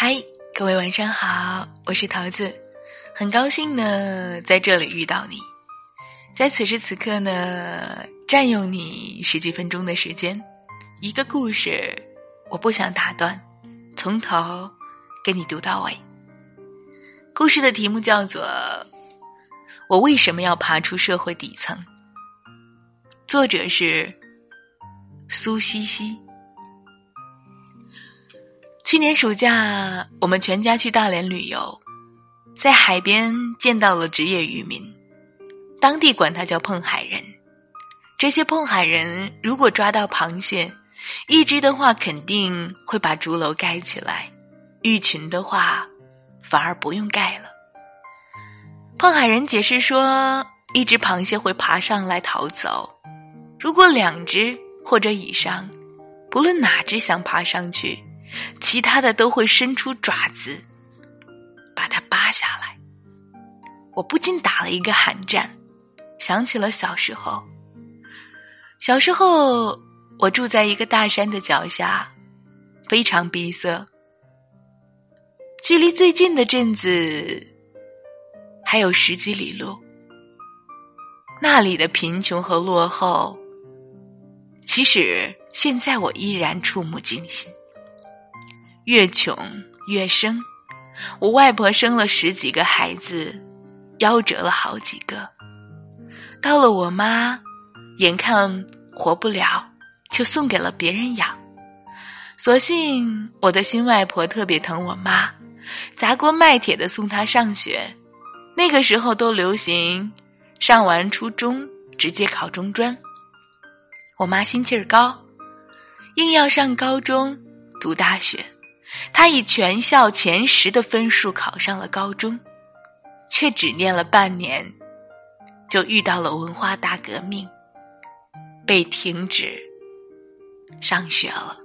嗨，各位晚上好，我是桃子，很高兴呢在这里遇到你，在此时此刻呢占用你十几分钟的时间，一个故事，我不想打断，从头给你读到尾。故事的题目叫做《我为什么要爬出社会底层》，作者是苏西西。去年暑假，我们全家去大连旅游，在海边见到了职业渔民，当地管他叫碰海人。这些碰海人如果抓到螃蟹，一只的话肯定会把竹楼盖起来，一群的话反而不用盖了。碰海人解释说，一只螃蟹会爬上来逃走，如果两只或者以上，不论哪只想爬上去。其他的都会伸出爪子，把它扒下来。我不禁打了一个寒战，想起了小时候。小时候，我住在一个大山的脚下，非常闭塞。距离最近的镇子还有十几里路。那里的贫穷和落后，其实现在我依然触目惊心。越穷越生，我外婆生了十几个孩子，夭折了好几个。到了我妈，眼看活不了，就送给了别人养。所幸我的新外婆特别疼我妈，砸锅卖铁的送她上学。那个时候都流行上完初中直接考中专，我妈心气儿高，硬要上高中读大学。他以全校前十的分数考上了高中，却只念了半年，就遇到了文化大革命，被停止上学了。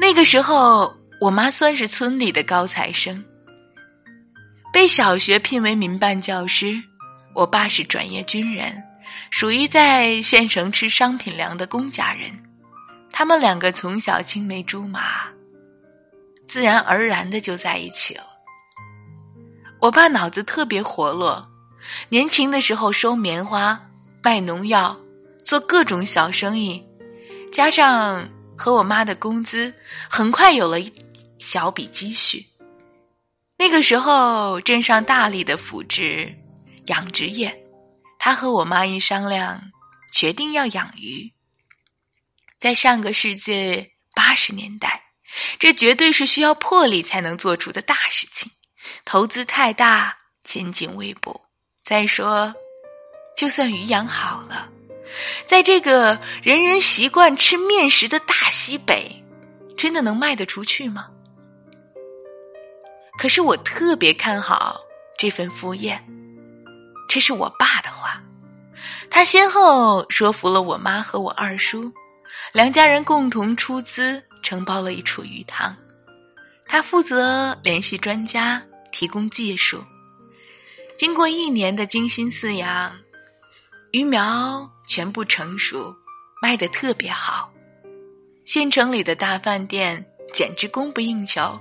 那个时候，我妈算是村里的高材生，被小学聘为民办教师。我爸是转业军人，属于在县城吃商品粮的公家人。他们两个从小青梅竹马。自然而然的就在一起了。我爸脑子特别活络，年轻的时候收棉花、卖农药、做各种小生意，加上和我妈的工资，很快有了一小笔积蓄。那个时候镇上大力的扶植养殖业，他和我妈一商量，决定要养鱼。在上个世纪八十年代。这绝对是需要魄力才能做出的大事情，投资太大，前景未卜。再说，就算鱼养好了，在这个人人习惯吃面食的大西北，真的能卖得出去吗？可是我特别看好这份副业，这是我爸的话，他先后说服了我妈和我二叔，两家人共同出资。承包了一处鱼塘，他负责联系专家，提供技术。经过一年的精心饲养，鱼苗全部成熟，卖的特别好。县城里的大饭店简直供不应求，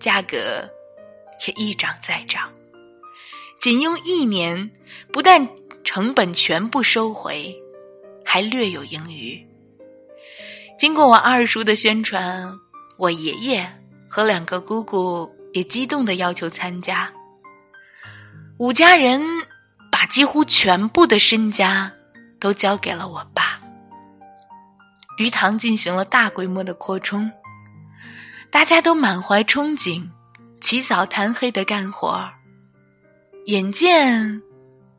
价格也一涨再涨。仅用一年，不但成本全部收回，还略有盈余。经过我二叔的宣传，我爷爷和两个姑姑也激动的要求参加。五家人把几乎全部的身家都交给了我爸。鱼塘进行了大规模的扩充，大家都满怀憧憬，起早贪黑的干活儿。眼见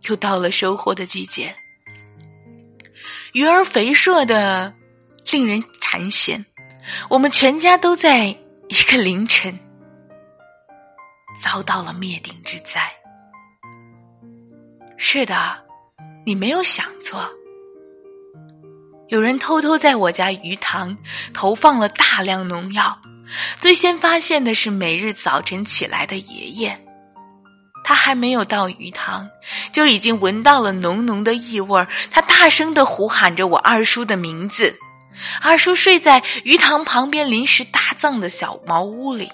又到了收获的季节，鱼儿肥硕的。令人馋涎，我们全家都在一个凌晨遭到了灭顶之灾。是的，你没有想错，有人偷偷在我家鱼塘投放了大量农药。最先发现的是每日早晨起来的爷爷，他还没有到鱼塘，就已经闻到了浓浓的异味他大声的呼喊着我二叔的名字。二叔睡在鱼塘旁边临时搭造的小茅屋里，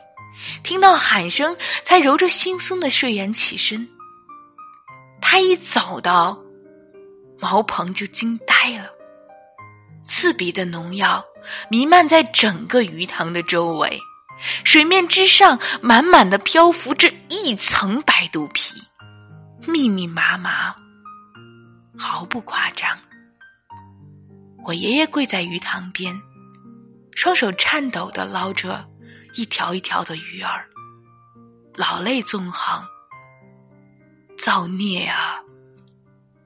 听到喊声，才揉着惺忪的睡眼起身。他一走到茅棚，就惊呆了。刺鼻的农药弥漫在整个鱼塘的周围，水面之上满满的漂浮着一层白肚皮，密密麻麻，毫不夸张。我爷爷跪在鱼塘边，双手颤抖的捞着一条一条的鱼儿，老泪纵横。造孽啊！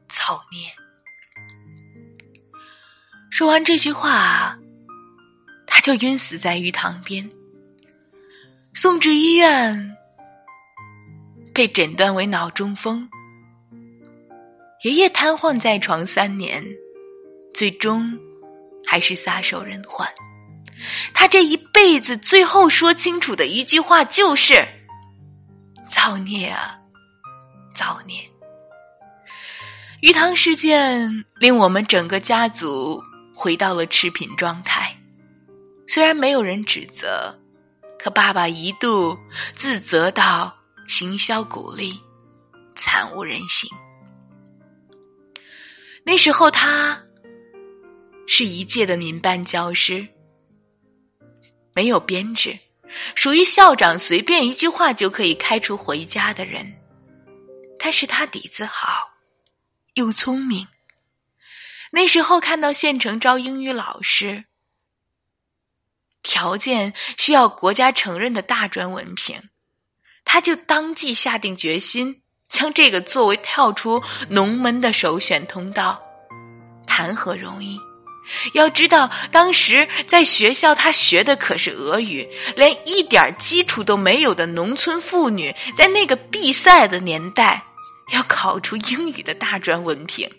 造孽！说完这句话，他就晕死在鱼塘边。送至医院，被诊断为脑中风。爷爷瘫痪在床三年，最终还是撒手人寰。他这一辈子最后说清楚的一句话就是：“造孽啊，造孽！”鱼塘事件令我们整个家族。回到了赤贫状态，虽然没有人指责，可爸爸一度自责到行销鼓励，惨无人性。那时候他是一届的民办教师，没有编制，属于校长随便一句话就可以开除回家的人。但是他底子好，又聪明。那时候看到县城招英语老师，条件需要国家承认的大专文凭，他就当即下定决心将这个作为跳出农门的首选通道。谈何容易？要知道，当时在学校他学的可是俄语，连一点基础都没有的农村妇女，在那个闭塞的年代，要考出英语的大专文凭。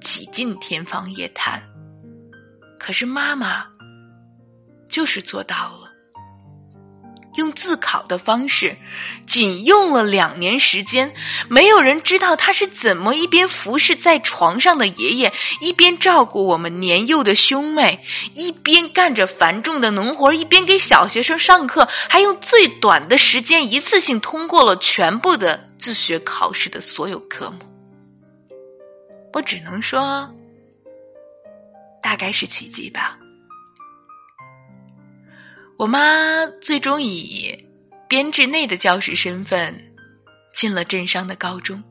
几近天方夜谭，可是妈妈就是做到了，用自考的方式，仅用了两年时间，没有人知道他是怎么一边服侍在床上的爷爷，一边照顾我们年幼的兄妹，一边干着繁重的农活，一边给小学生上课，还用最短的时间一次性通过了全部的自学考试的所有科目。我只能说，大概是奇迹吧。我妈最终以编制内的教师身份进了镇上的高中。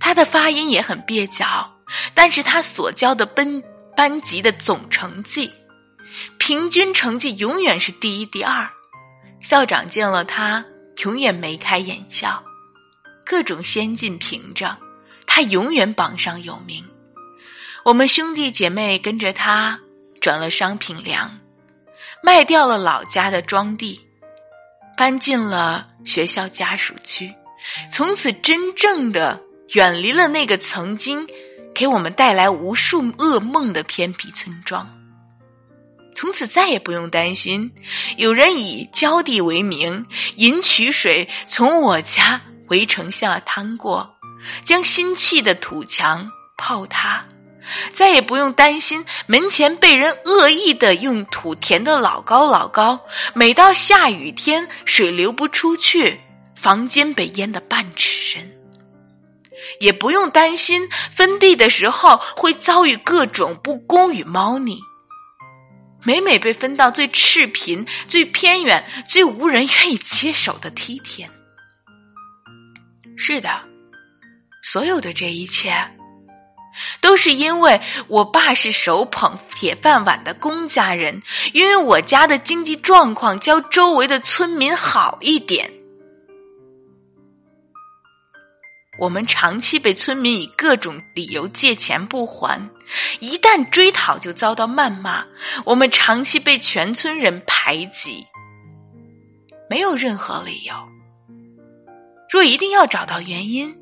她的发音也很蹩脚，但是她所教的班班级的总成绩，平均成绩永远是第一、第二。校长见了她，永远眉开眼笑，各种先进凭证。他永远榜上有名，我们兄弟姐妹跟着他转了商品粮，卖掉了老家的庄地，搬进了学校家属区，从此真正的远离了那个曾经给我们带来无数噩梦的偏僻村庄。从此再也不用担心有人以浇地为名，引取水从我家围城下趟过。将新砌的土墙泡塌，再也不用担心门前被人恶意的用土填的老高老高。每到下雨天，水流不出去，房间被淹得半尺深。也不用担心分地的时候会遭遇各种不公与猫腻。每每被分到最赤贫、最偏远、最无人愿意接手的梯田。是的。所有的这一切，都是因为我爸是手捧铁饭碗的公家人，因为我家的经济状况较周围的村民好一点。我们长期被村民以各种理由借钱不还，一旦追讨就遭到谩骂。我们长期被全村人排挤，没有任何理由。若一定要找到原因。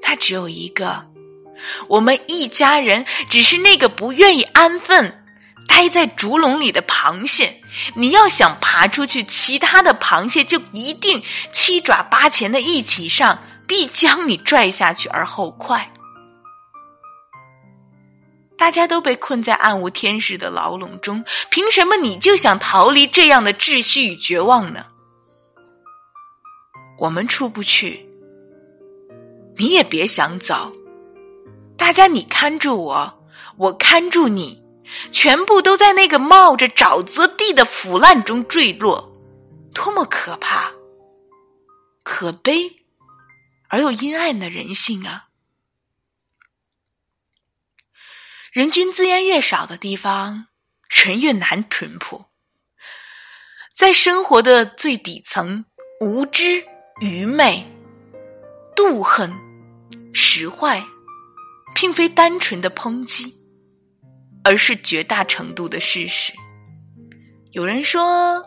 他只有一个，我们一家人只是那个不愿意安分、待在竹笼里的螃蟹。你要想爬出去，其他的螃蟹就一定七爪八钳的一起上，必将你拽下去而后快。大家都被困在暗无天日的牢笼中，凭什么你就想逃离这样的秩序与绝望呢？我们出不去，你也别想走。大家，你看住我，我看住你，全部都在那个冒着沼泽地的腐烂中坠落，多么可怕、可悲而又阴暗的人性啊！人均资源越少的地方，人越难淳朴。在生活的最底层，无知、愚昧、妒恨、使坏，并非单纯的抨击，而是绝大程度的事实。有人说，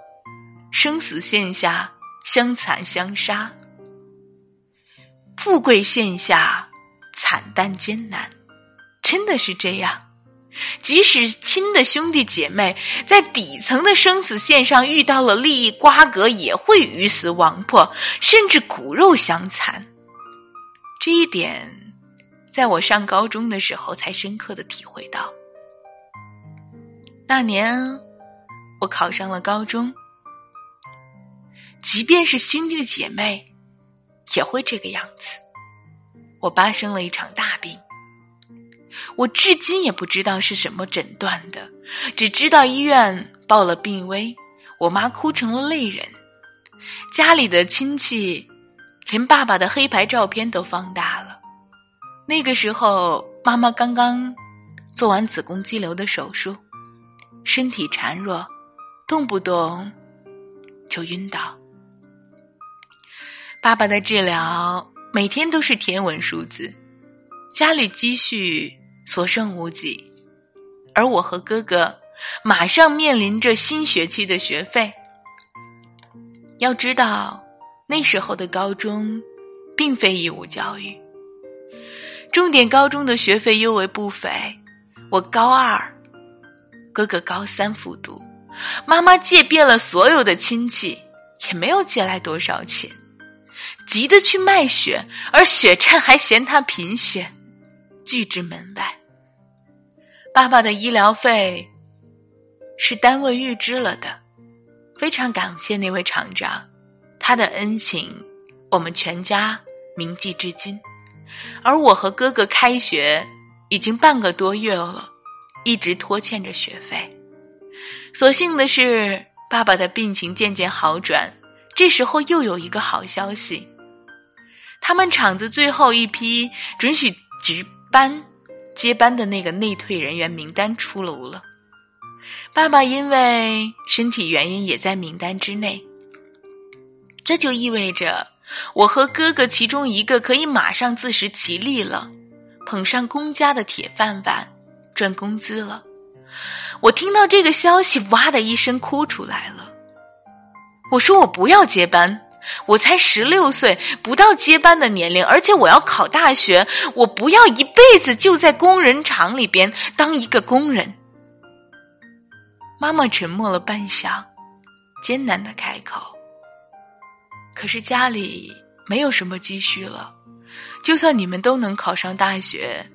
生死线下相残相杀，富贵线下惨淡艰难。真的是这样，即使亲的兄弟姐妹在底层的生死线上遇到了利益瓜葛，也会鱼死网破，甚至骨肉相残。这一点，在我上高中的时候才深刻的体会到。那年，我考上了高中，即便是兄弟姐妹，也会这个样子。我爸生了一场大病。我至今也不知道是什么诊断的，只知道医院报了病危，我妈哭成了泪人，家里的亲戚连爸爸的黑白照片都放大。那个时候，妈妈刚刚做完子宫肌瘤的手术，身体孱弱，动不动就晕倒。爸爸的治疗每天都是天文数字，家里积蓄。所剩无几，而我和哥哥马上面临着新学期的学费。要知道，那时候的高中并非义务教育，重点高中的学费尤为不菲。我高二，哥哥高三复读，妈妈借遍了所有的亲戚，也没有借来多少钱，急得去卖血，而血站还嫌他贫血。拒之门外。爸爸的医疗费是单位预支了的，非常感谢那位厂长，他的恩情我们全家铭记至今。而我和哥哥开学已经半个多月了，一直拖欠着学费。所幸的是，爸爸的病情渐渐好转。这时候又有一个好消息，他们厂子最后一批准许值班接班的那个内退人员名单出炉了，爸爸因为身体原因也在名单之内。这就意味着我和哥哥其中一个可以马上自食其力了，捧上公家的铁饭碗，赚工资了。我听到这个消息，哇的一声哭出来了。我说我不要接班。我才十六岁，不到接班的年龄，而且我要考大学。我不要一辈子就在工人厂里边当一个工人。妈妈沉默了半晌，艰难的开口：“可是家里没有什么积蓄了，就算你们都能考上大学，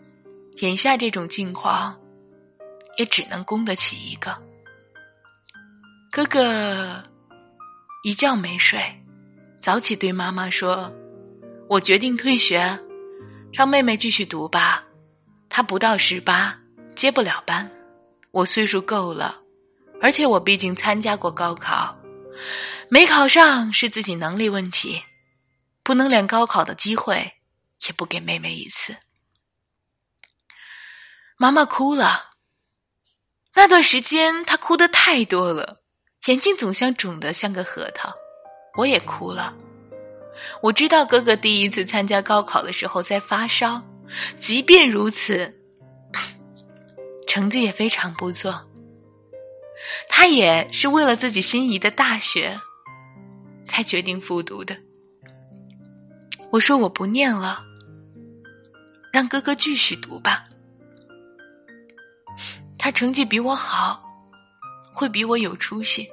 眼下这种境况，也只能供得起一个。”哥哥一觉没睡。早起对妈妈说：“我决定退学，让妹妹继续读吧。她不到十八，接不了班。我岁数够了，而且我毕竟参加过高考，没考上是自己能力问题，不能连高考的机会也不给妹妹一次。”妈妈哭了。那段时间她哭的太多了，眼睛总像肿的像个核桃。我也哭了。我知道哥哥第一次参加高考的时候在发烧，即便如此，成绩也非常不错。他也是为了自己心仪的大学，才决定复读的。我说我不念了，让哥哥继续读吧。他成绩比我好，会比我有出息，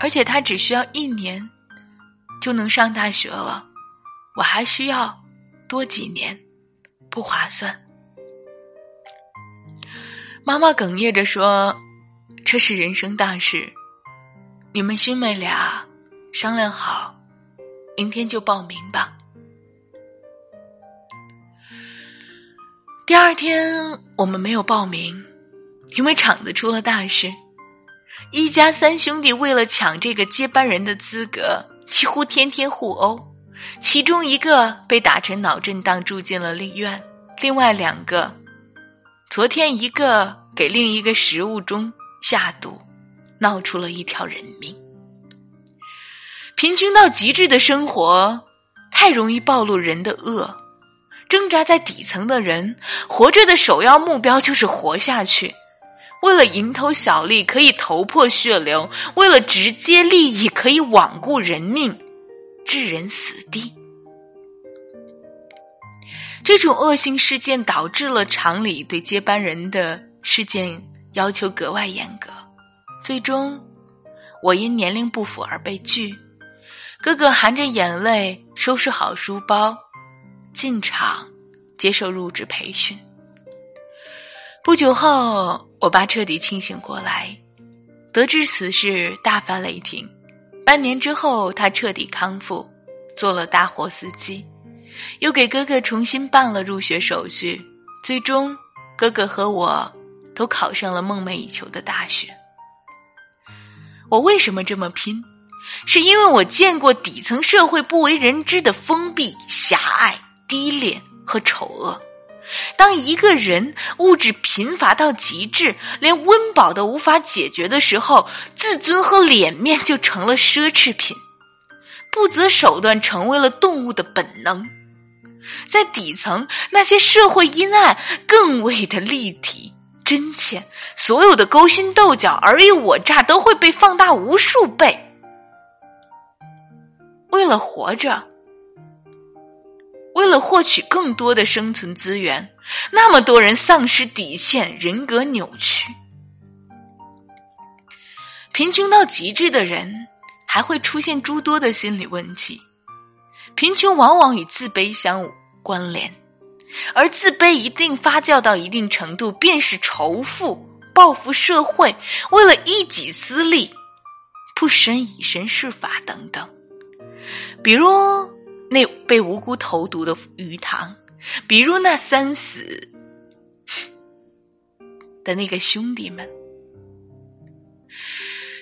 而且他只需要一年。就能上大学了，我还需要多几年，不划算。妈妈哽咽着说：“这是人生大事，你们兄妹俩商量好，明天就报名吧。”第二天我们没有报名，因为厂子出了大事。一家三兄弟为了抢这个接班人的资格，几乎天天互殴。其中一个被打成脑震荡，住进了医院；另外两个，昨天一个给另一个食物中下毒，闹出了一条人命。贫穷到极致的生活，太容易暴露人的恶。挣扎在底层的人，活着的首要目标就是活下去。为了蝇头小利，可以头破血流；为了直接利益，可以罔顾人命。置人死地，这种恶性事件导致了厂里对接班人的事件要求格外严格。最终，我因年龄不符而被拒。哥哥含着眼泪收拾好书包，进场接受入职培训。不久后，我爸彻底清醒过来，得知此事，大发雷霆。半年之后，他彻底康复，做了大货司机，又给哥哥重新办了入学手续。最终，哥哥和我都考上了梦寐以求的大学。我为什么这么拼？是因为我见过底层社会不为人知的封闭、狭隘、低劣和丑恶。当一个人物质贫乏到极致，连温饱都无法解决的时候，自尊和脸面就成了奢侈品，不择手段成为了动物的本能。在底层，那些社会阴暗更为的立体、真切，所有的勾心斗角、尔虞我诈都会被放大无数倍。为了活着。为了获取更多的生存资源，那么多人丧失底线，人格扭曲。贫穷到极致的人，还会出现诸多的心理问题。贫穷往往与自卑相关联，而自卑一定发酵到一定程度，便是仇富、报复社会，为了一己私利，不慎以身试法等等。比如。那被无辜投毒的鱼塘，比如那三死的那个兄弟们，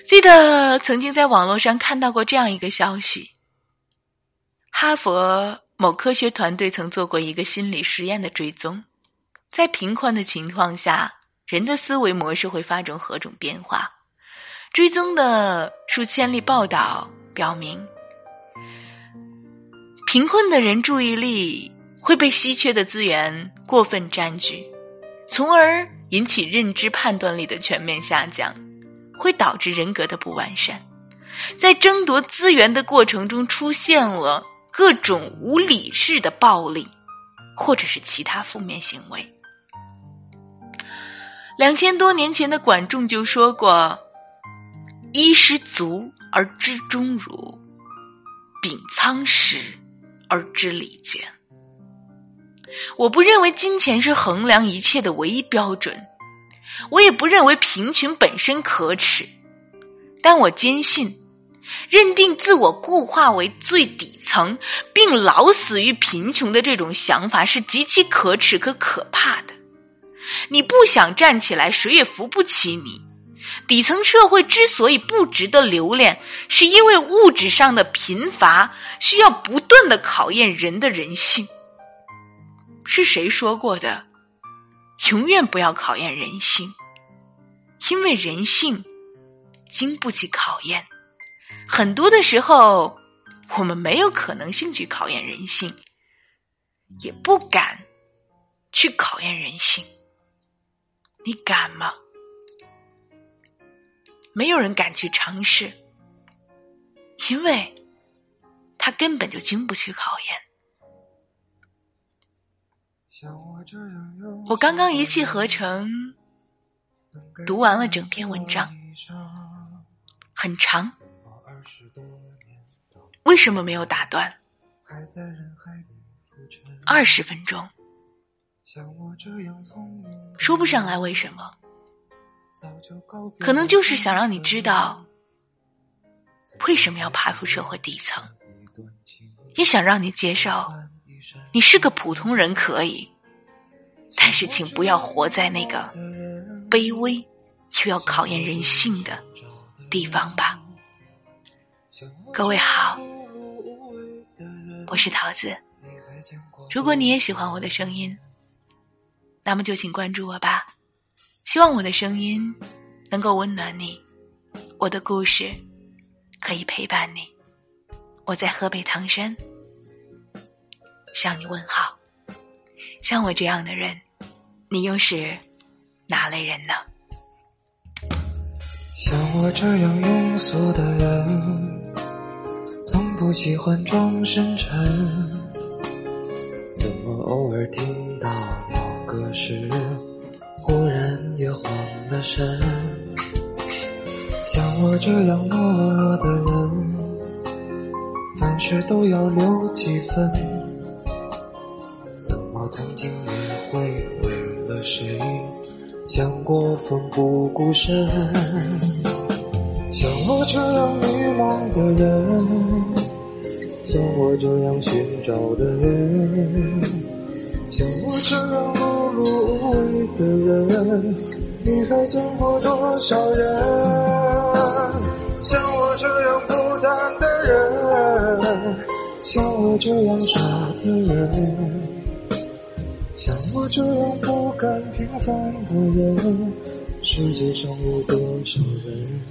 记得曾经在网络上看到过这样一个消息：哈佛某科学团队曾做过一个心理实验的追踪，在贫困的情况下，人的思维模式会发生何种变化？追踪的数千例报道表明。贫困的人注意力会被稀缺的资源过分占据，从而引起认知判断力的全面下降，会导致人格的不完善。在争夺资源的过程中，出现了各种无理式的暴力，或者是其他负面行为。两千多年前的管仲就说过：“衣食足而知中辱，秉仓实。”而知礼节。我不认为金钱是衡量一切的唯一标准，我也不认为贫穷本身可耻，但我坚信，认定自我固化为最底层，并老死于贫穷的这种想法是极其可耻和可怕的。你不想站起来，谁也扶不起你。底层社会之所以不值得留恋，是因为物质上的贫乏需要不断的考验人的人性。是谁说过的？永远不要考验人性，因为人性经不起考验。很多的时候，我们没有可能性去考验人性，也不敢去考验人性。你敢吗？没有人敢去尝试，因为他根本就经不起考验。我刚刚一气呵成读完了整篇文章，很长，为什么没有打断？二十分钟，说不上来为什么。可能就是想让你知道为什么要爬出社会底层，也想让你接受你是个普通人可以，但是请不要活在那个卑微却要考验人性的地方吧。各位好，我是桃子。如果你也喜欢我的声音，那么就请关注我吧。希望我的声音能够温暖你，我的故事可以陪伴你。我在河北唐山向你问好。像我这样的人，你又是哪类人呢？像我这样庸俗的人，不喜欢装深沉。怎么偶尔听到老歌时，忽然也慌了神？像我这样懦弱的人，凡事都要留几分。怎么曾经也会为了谁？想过奋不顾身，像我这样迷茫的人，像我这样寻找的人，像我这样碌碌无为的人，你还见过多少人？像我这样孤单的人，像我这样傻的人。像我这样不甘平凡的人，世界上有多少人？